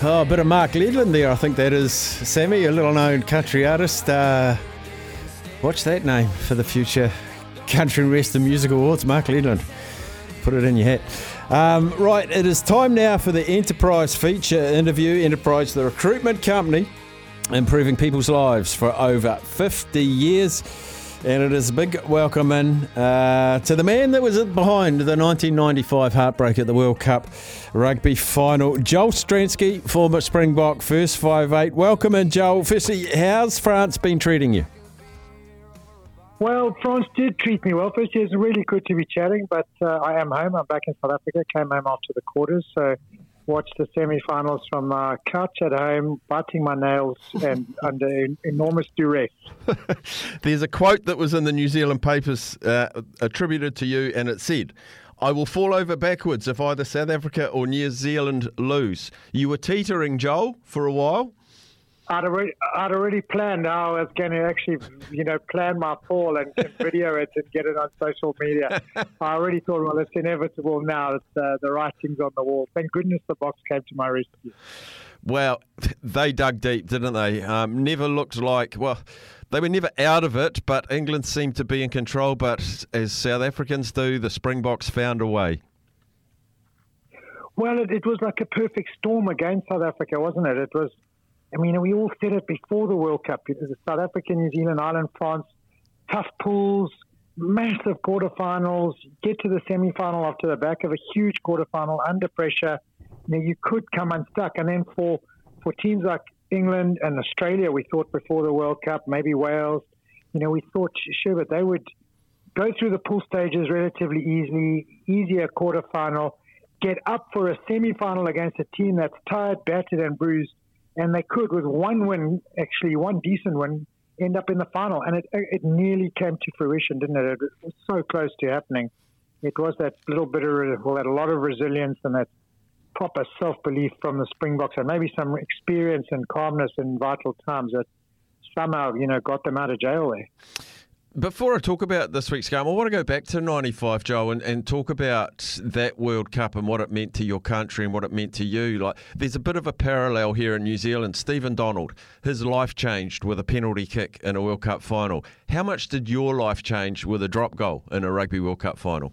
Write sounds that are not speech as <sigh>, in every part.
Oh, a bit of Mark Ledland there. I think that is Sammy, a little known country artist. Uh, watch that name for the future Country and Western Music Awards. Mark Ledland. Put it in your hat. Um, right, it is time now for the Enterprise feature interview. Enterprise, the recruitment company, improving people's lives for over 50 years. And it is a big welcome in uh, to the man that was behind the 1995 heartbreak at the World Cup rugby final, Joel Stransky, former Springbok first five eight. Welcome in, Joel. Firstly, how's France been treating you? Well, France did treat me well. Firstly, it's really good to be chatting, but uh, I am home. I'm back in South Africa. Came home after the quarters, so watched the semi-finals from uh, couch at home, biting my nails and <laughs> under enormous duress. <laughs> There's a quote that was in the New Zealand papers uh, attributed to you, and it said, I will fall over backwards if either South Africa or New Zealand lose. You were teetering, Joel, for a while. I'd already, I'd already planned how I was going to actually, you know, plan my fall and, and video it and get it on social media. <laughs> I already thought, well, it's inevitable now. It's uh, the writing's on the wall. Thank goodness the Boks came to my rescue. Well, they dug deep, didn't they? Um, never looked like, well, they were never out of it, but England seemed to be in control. But as South Africans do, the Springboks found a way. Well, it, it was like a perfect storm against South Africa, wasn't it? It was I mean, we all said it before the World Cup. It was South Africa, New Zealand, Ireland, France, tough pools, massive quarterfinals, get to the semi-final after the back of a huge quarterfinal under pressure. Know, you could come unstuck. And then for, for teams like England and Australia, we thought before the World Cup, maybe Wales, you know, we thought, sure, but they would go through the pool stages relatively easily, easier quarterfinal, get up for a semi-final against a team that's tired, battered, and bruised, and they could, with one win, actually one decent win, end up in the final. And it it nearly came to fruition, didn't it? It was so close to happening. It was that little bit of well, that a lot of resilience and that proper self belief from the Springboks, and maybe some experience and calmness in vital times that somehow you know got them out of jail there. Before I talk about this week's game, I want to go back to 95, Joe, and, and talk about that World Cup and what it meant to your country and what it meant to you. Like, There's a bit of a parallel here in New Zealand. Stephen Donald, his life changed with a penalty kick in a World Cup final. How much did your life change with a drop goal in a Rugby World Cup final?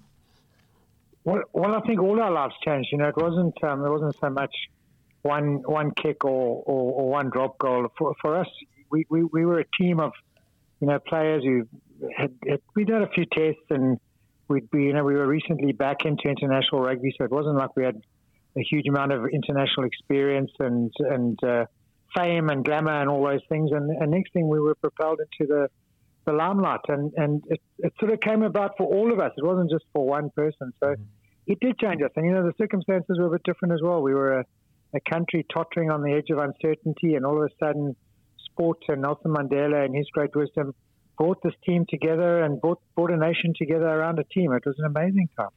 Well, well I think all our lives changed. You know, it wasn't um, it wasn't so much one one kick or, or, or one drop goal. For, for us, we, we, we were a team of you know players who had, had, we'd done a few tests and we'd be, you know, we were recently back into international rugby, so it wasn't like we had a huge amount of international experience and and uh, fame and glamour and all those things. And, and next thing, we were propelled into the the limelight, and and it, it sort of came about for all of us. It wasn't just for one person. So mm-hmm. it did change us, and you know, the circumstances were a bit different as well. We were a, a country tottering on the edge of uncertainty, and all of a sudden, sport and Nelson Mandela and his great wisdom brought this team together and brought, brought a nation together around a team. It was an amazing time.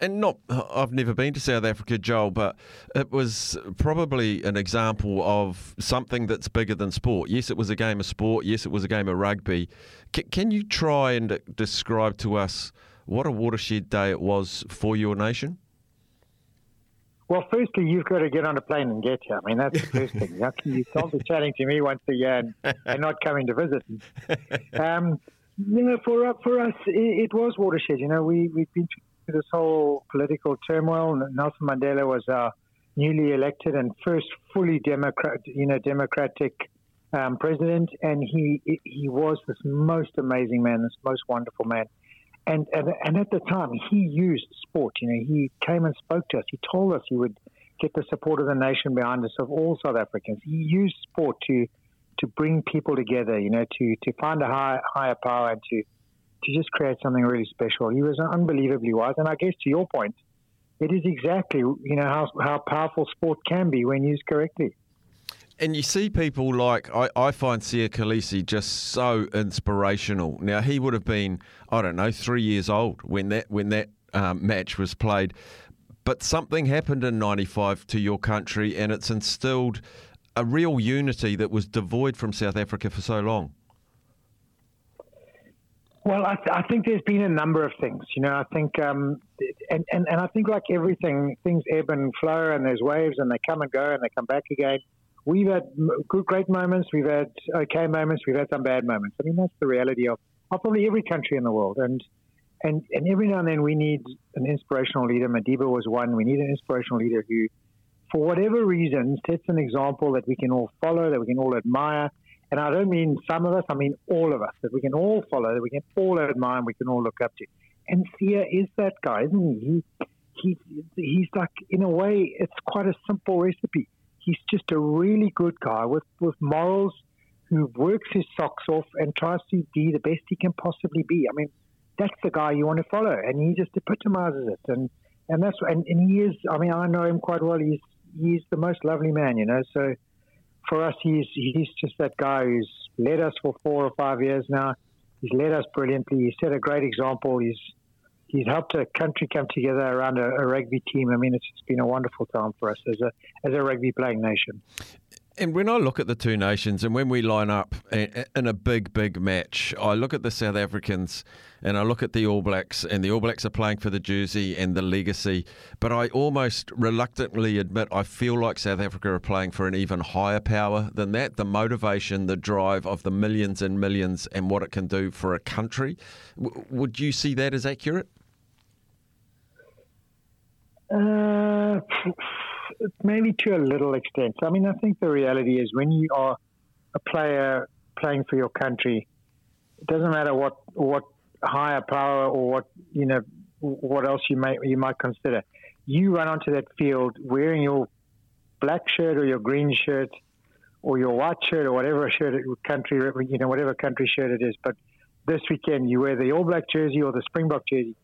And not, I've never been to South Africa, Joel, but it was probably an example of something that's bigger than sport. Yes, it was a game of sport. Yes, it was a game of rugby. C- can you try and describe to us what a watershed day it was for your nation? Well, firstly, you've got to get on a plane and get here. I mean, that's the first thing. You can't be chatting to me once a year and, and not coming to visit. Um, you know, for for us, it, it, was watershed. You know, we we've been through this whole political turmoil. Nelson Mandela was our newly elected and first fully democrat, you know, democratic um, president, and he he was this most amazing man, this most wonderful man. And, and, and at the time, he used sport. You know, he came and spoke to us. He told us he would get the support of the nation behind us of all South Africans. He used sport to to bring people together. You know, to to find a high, higher power and to to just create something really special. He was unbelievably wise. And I guess to your point, it is exactly you know how how powerful sport can be when used correctly and you see people like I, I find Siya Kolisi just so inspirational. Now he would have been I don't know three years old when that when that um, match was played, but something happened in '95 to your country, and it's instilled a real unity that was devoid from South Africa for so long. Well, I, th- I, think there's been a number of things. You know, I think, um, and, and, and I think like everything, things ebb and flow, and there's waves, and they come and go, and they come back again. We've had good, great moments. We've had okay moments. We've had some bad moments. I mean, that's the reality of, of probably every country in the world. And and and every now and then we need an inspirational leader. Madiba was one. We need an inspirational leader who, for whatever reason, sets an example that we can all follow, that we can all admire. And I don't mean some of us, I mean all of us, that we can all follow, that we can all admire, and we can all look up to. And Siya is that guy, isn't he? He, he he's like, in a way, it's quite a simple recipe. He's just a really good guy with, with morals who works his socks off and tries to be the best he can possibly be. I mean, that's the guy you want to follow, and he just epitomizes it. And and that's and, and he is. I mean, I know him quite well. He's he's the most lovely man, you know. So for us, he's he's just that guy who's led us for four or five years now. He's led us brilliantly. He's set a great example. He's he's helped a country come together around a, a rugby team. I mean, it's just been a wonderful time for us as a as a rugby playing nation. And when I look at the two nations and when we line up in a big, big match, I look at the South Africans and I look at the All Blacks, and the All Blacks are playing for the jersey and the legacy. But I almost reluctantly admit I feel like South Africa are playing for an even higher power than that the motivation, the drive of the millions and millions, and what it can do for a country. W- would you see that as accurate? Uh, <laughs> maybe to a little extent. I mean, I think the reality is when you are a player playing for your country, it doesn't matter what what higher power or what you know what else you might you might consider. You run onto that field wearing your black shirt or your green shirt or your white shirt or whatever shirt country you know whatever country shirt it is. But this weekend you wear the All Black jersey or the Springbok jersey.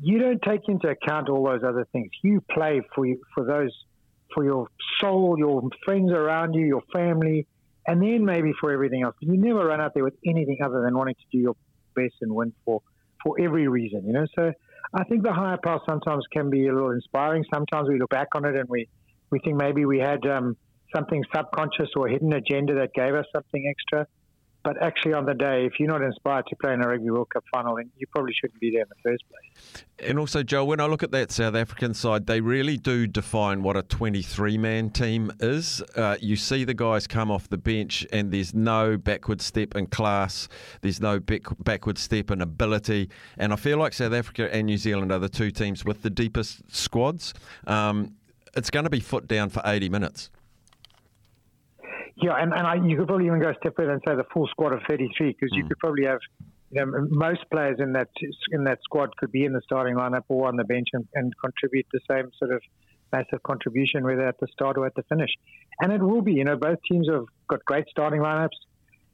You don't take into account all those other things. You play for you, for those for your soul, your friends around you, your family, and then maybe for everything else. But You never run out there with anything other than wanting to do your best and win for for every reason, you know. So I think the higher power sometimes can be a little inspiring. Sometimes we look back on it and we we think maybe we had um, something subconscious or hidden agenda that gave us something extra. But actually, on the day, if you're not inspired to play in a Rugby World Cup final, then you probably shouldn't be there in the first place. And also, Joe, when I look at that South African side, they really do define what a 23 man team is. Uh, you see the guys come off the bench, and there's no backward step in class, there's no back- backward step in ability. And I feel like South Africa and New Zealand are the two teams with the deepest squads. Um, it's going to be foot down for 80 minutes. Yeah, and, and I, you could probably even go a step further and say the full squad of 33 because mm. you could probably have you know, most players in that in that squad could be in the starting lineup or on the bench and, and contribute the same sort of massive contribution, whether at the start or at the finish. And it will be, you know, both teams have got great starting lineups,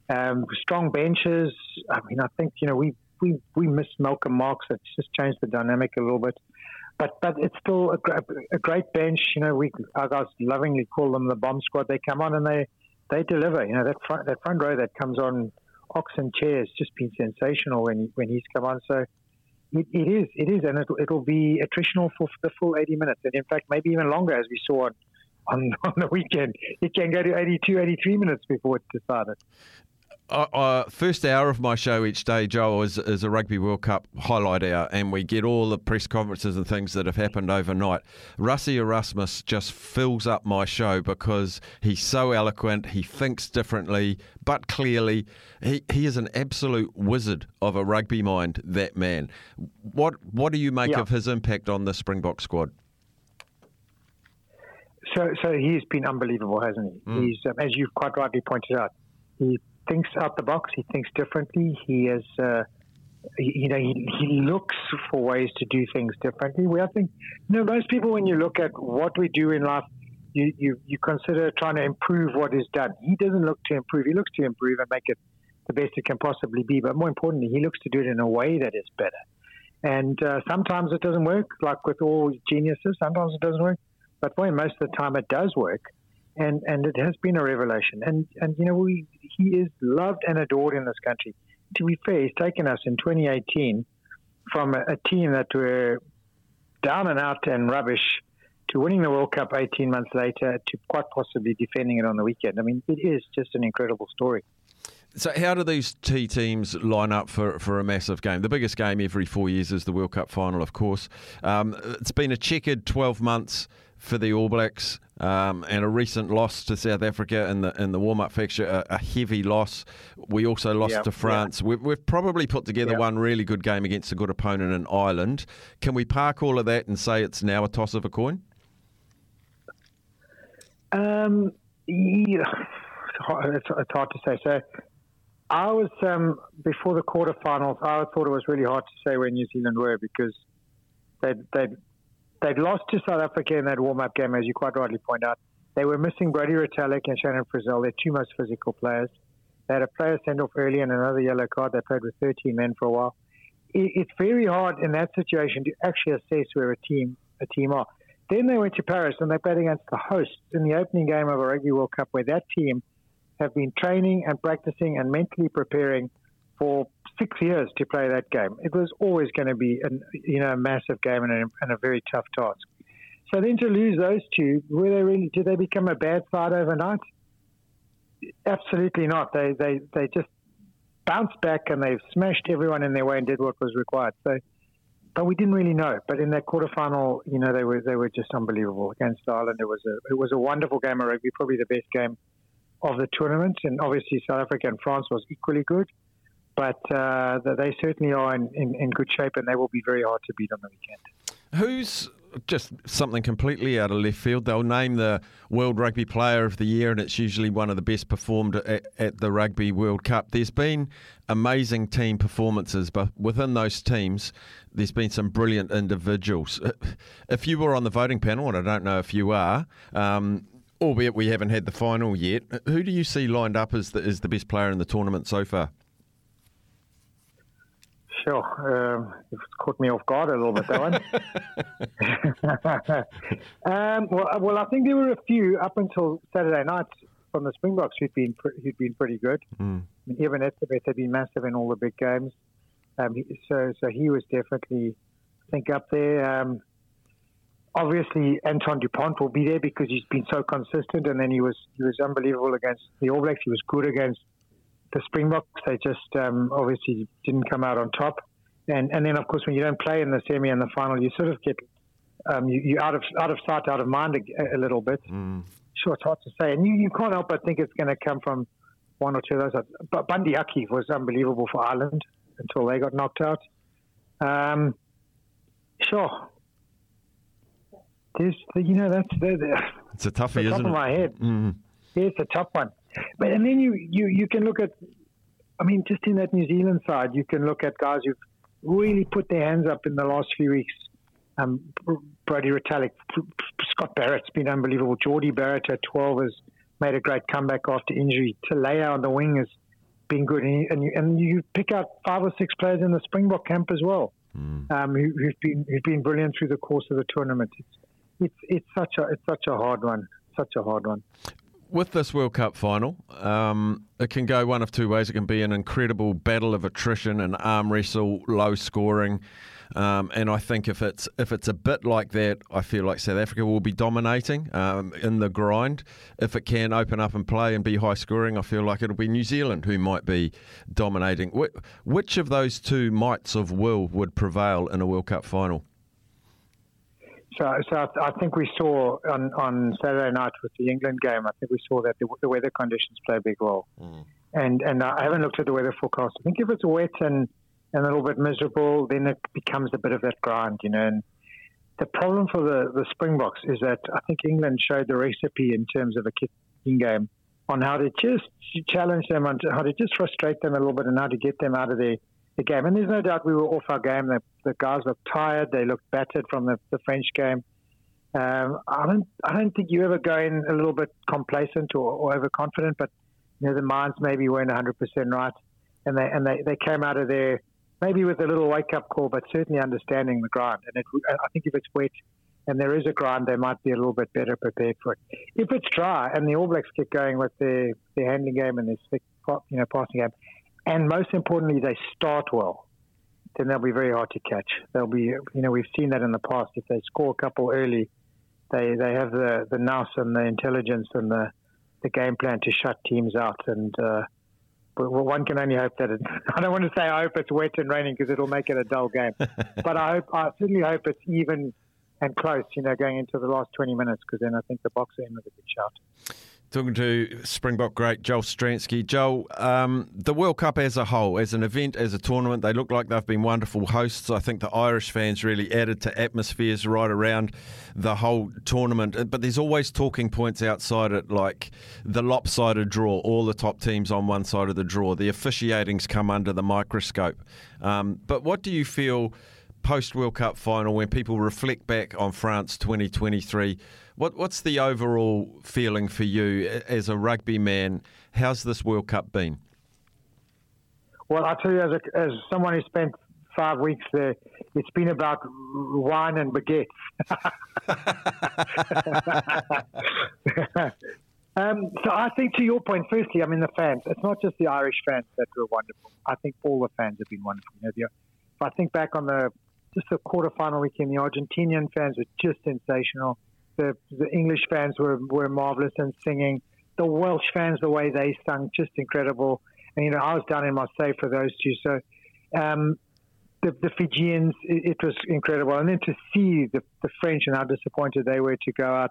um, strong benches. I mean, I think you know we we we missed Malcolm Marx. It's just changed the dynamic a little bit. But, but it's still a, a great bench. You know, we our guys lovingly call them the bomb squad. They come on and they they deliver. You know that front that front row that comes on Ox Nché's just been sensational when when he's come on. So it, it is it is, and it'll, it'll be attritional for the full 80 minutes, and in fact maybe even longer as we saw on on, <laughs> on the weekend. It can go to 82, 83 minutes before it's decided uh, first hour of my show each day, Joel, is, is a Rugby World Cup highlight hour, and we get all the press conferences and things that have happened overnight. Rassie Erasmus just fills up my show because he's so eloquent, he thinks differently, but clearly. He, he is an absolute wizard of a rugby mind, that man. What, what do you make yeah. of his impact on the Springbok squad? So, so he's been unbelievable, hasn't he? Mm. He's, um, as you've quite rightly pointed out, he thinks out the box. He thinks differently. He is, uh, you know, he, he looks for ways to do things differently. We, I think, you know, most people, when you look at what we do in life, you, you, you consider trying to improve what is done. He doesn't look to improve. He looks to improve and make it the best it can possibly be. But more importantly, he looks to do it in a way that is better. And uh, sometimes it doesn't work, like with all geniuses. Sometimes it doesn't work. But boy, most of the time it does work and and it has been a revelation. And and you know we he is loved and adored in this country. To be fair, he's taken us in 2018 from a, a team that were down and out and rubbish to winning the World Cup 18 months later to quite possibly defending it on the weekend. I mean, it is just an incredible story. So, how do these T teams line up for, for a massive game? The biggest game every four years is the World Cup final, of course. Um, it's been a checkered 12 months for the All Blacks. Um, and a recent loss to South Africa in the in the warm up fixture, a, a, heavy loss. We also lost yep, to France. Yep. We've, we've, probably put together yep. one really good game against a good opponent in Ireland. Can we park all of that and say it's now a toss of a coin? Um, yeah, <laughs> it's, it's hard to say. So, I was um, before the quarterfinals. I thought it was really hard to say where New Zealand were because they they They'd lost to South Africa in that warm-up game, as you quite rightly point out. They were missing Brodie Retallick and Shannon Frizell, their two most physical players. They had a player sent off early and another yellow card. They played with 13 men for a while. It's very hard in that situation to actually assess where a team a team are. Then they went to Paris and they played against the hosts in the opening game of a Rugby World Cup, where that team have been training and practicing and mentally preparing for six years to play that game. It was always going to be an, you know a massive game and a, and a very tough task. So then to lose those two, were they really? Did they become a bad side overnight? Absolutely not. They they they just bounced back and they've smashed everyone in their way and did what was required. So, but we didn't really know. But in that quarterfinal, you know, they were they were just unbelievable against Ireland. It was a it was a wonderful game of rugby, probably the best game of the tournament. And obviously, South Africa and France was equally good but uh, they certainly are in, in, in, good shape and they will be very hard to beat on the weekend. Who's just something completely out of left field? They'll name the World Rugby Player of the Year, and it's usually one of the best performed at, at the Rugby World Cup. There's been amazing team performances, but within those teams, there's been some brilliant individuals. If you were on the voting panel, and I don't know if you are, um, albeit we haven't had the final yet, who do you see lined up as the, as the best player in the tournament so far? Sure. Um, it's caught me off guard a little bit, that one. <laughs> um, well, uh, well, I think there were a few up until Saturday night from the Springboks who'd been, who'd been pretty good. Mm. I mean, Eben Etzebeth had been massive in all the big games. Um, so, so he was definitely, I think, up there. Um, obviously, Antoine Dupont will be there because he's been so consistent, and then he was he was unbelievable against the All Blacks. He was good against the Springboks, they just um, obviously didn't come out on top. And and then of course when you don't play in the semi and the final, you sort of get um, you, you out of out of sight, out of mind a, a little bit. Mm. Sure, it's hard to say, and you, you can't help but think it's going to come from one or two of those. But Bundee Aki was unbelievable for Ireland until they got knocked out. Um, sure. There's, you know, that's the, the it's a toughie, isn't top it? of my head. Mm. Yeah, it's a tough one. But and then you, you you can look at, I mean, just in that New Zealand side, you can look at guys who've really put their hands up in the last few weeks. Um, Brodie Retallick, Scott Barrett's been unbelievable. Jordie Barrett at 12 has made a great comeback after injury. Telea on the wing has been good, and you, and you, and you pick out five or six players in the Springbok camp as well, mm. um, who, have been who've been brilliant through the course of the tournament. It's it's it's such a it's such a hard one, such a hard one with this World Cup final, um, it can go one of two ways. It can be an incredible battle of attrition and arm wrestle, low scoring. Um, and I think if it's if it's a bit like that, I feel like South Africa will be dominating um, in the grind. If it can open up and play and be high scoring, I feel like it'll be New Zealand who might be dominating. Which of those two mights of will would prevail in a World Cup final? So, so I, think we saw on, on Saturday night with the England game. I think we saw that the, the weather conditions play a big role. Mm. And and I haven't looked at the weather forecast. I think if it's wet and, and a little bit miserable, then it becomes a bit of that grind, you know. And the problem for the, the Springboks is that I think England showed the recipe in terms of a kicking game on how to just challenge them, on how to just frustrate them a little bit, and how to get them out of their the game. And there's no doubt we were off our game. The, the guys looked tired. They looked battered from the, the French game. Um, I don't, I don't think you ever go in a little bit complacent or, or overconfident, but you know the minds maybe weren't 100 percent right, and they and they, they came out of there maybe with a little wake up call, but certainly understanding the grind. And it, I think if it's wet and there is a grind, they might be a little bit better prepared for it. If it's dry and the All Blacks get going with their, their handling game and their you know passing game, and most importantly, they start well, then they'll be very hard to catch. They'll be, you know, we've seen that in the past. If they score a couple early, they they have the the nous and the intelligence and the the game plan to shut teams out. And uh, one can only hope that it. <laughs> I don't want to say I hope it's wet and raining because it'll make it a dull game. <laughs> but I hope, I certainly hope it's even and close. You know, going into the last twenty minutes because then I think the Boks end with a good shout. Talking to Springbok great Joel Stransky. Joel, um, the World Cup as a whole, as an event, as a tournament, they look like they've been wonderful hosts. I think the Irish fans really added to atmospheres right around the whole tournament. Uh, but there's always talking points outside it, like the lopsided draw, all the top teams on one side of the draw. The officiating's come under the microscope. Um, but what do you feel post World Cup final when people reflect back on France 2023? What, what's the overall feeling for you as a rugby man? How's this World Cup been? Well, I'll tell you, as, a, as someone who spent five weeks there, it's been about wine and baguettes. <laughs> um, so I think to your point, firstly, I mean, the fans, it's not just the Irish fans that were wonderful. I think all the fans have been wonderful. You know, the, if I think back on the just the quarterfinal weekend, the Argentinian fans were just sensational the, the English fans were, were marvelous in singing. The Welsh fans, the way they sung, just incredible. And, you know, I was down in Marseille for those two. So um, the, the Fijians, it, it, was incredible. And then to see the, the French and how disappointed they were to go out.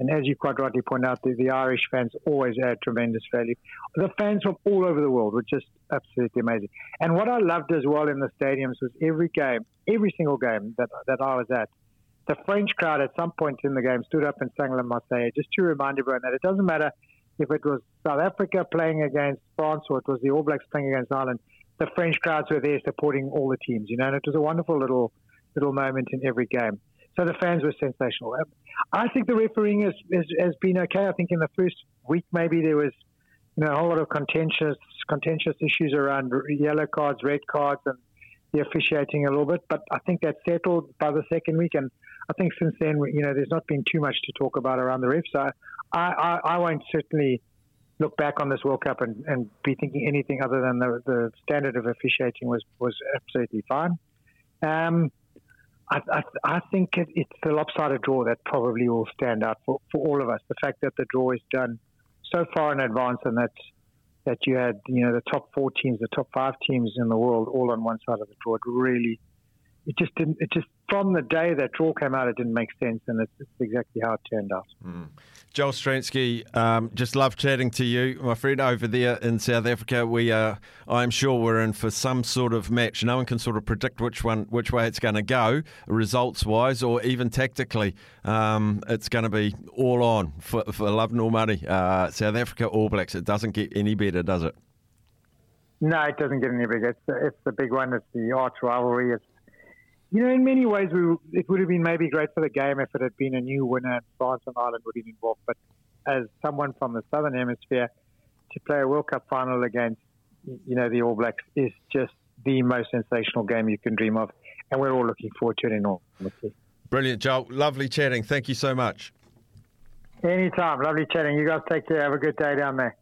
And as you quite rightly point out, the, the Irish fans always add tremendous value. The fans from all over the world were just absolutely amazing. And what I loved as well in the stadiums was every game, every single game that, that I was at, the French crowd at some point in the game stood up and sang La Marseillaise just to remind everyone that it doesn't matter if it was South Africa playing against France or it was the All Blacks playing against Ireland. The French crowds were there supporting all the teams, you know, and it was a wonderful little little moment in every game. So the fans were sensational. Um, I think the refereeing has, has, has been okay. I think in the first week maybe there was you know a whole lot of contentious contentious issues around yellow cards, red cards, and the officiating a little bit. But I think that's settled by the second week, and I think since then, you know, there's not been too much to talk about around the refs. So I, I, I won't certainly look back on this World Cup and, and be thinking anything other than the, the standard of officiating was, was absolutely fine. Um, I, I, I, think it, it's the lopsided draw that probably will stand out for, for all of us. The fact that the draw is done so far in advance and that that you had, you know, the top four teams, the top five teams in the world all on one side of the draw, it really it just didn't. It just from the day that draw came out, it didn't make sense, and it's, it's exactly how it turned out. Mm. Joel Stransky, um, just love chatting to you, my friend, over there in South Africa. We are, I'm sure, we're in for some sort of match. No one can sort of predict which one, which way it's going to go, results wise, or even tactically. Um, it's going to be all on for, for love nor money. Uh, South Africa All Blacks. It doesn't get any better, does it? No, it doesn't get any bigger. It's the, it's the big one. It's the arch rivalry. It's you know, in many ways, we, it would have been maybe great for the game if it had been a new winner and France and Ireland would have been involved. But as someone from the Southern Hemisphere, to play a World Cup final against, you know, the All Blacks is just the most sensational game you can dream of. And we're all looking forward to it enormously. Brilliant, Joel. Lovely chatting. Thank you so much. Anytime. Lovely chatting. You guys take care. Have a good day down there.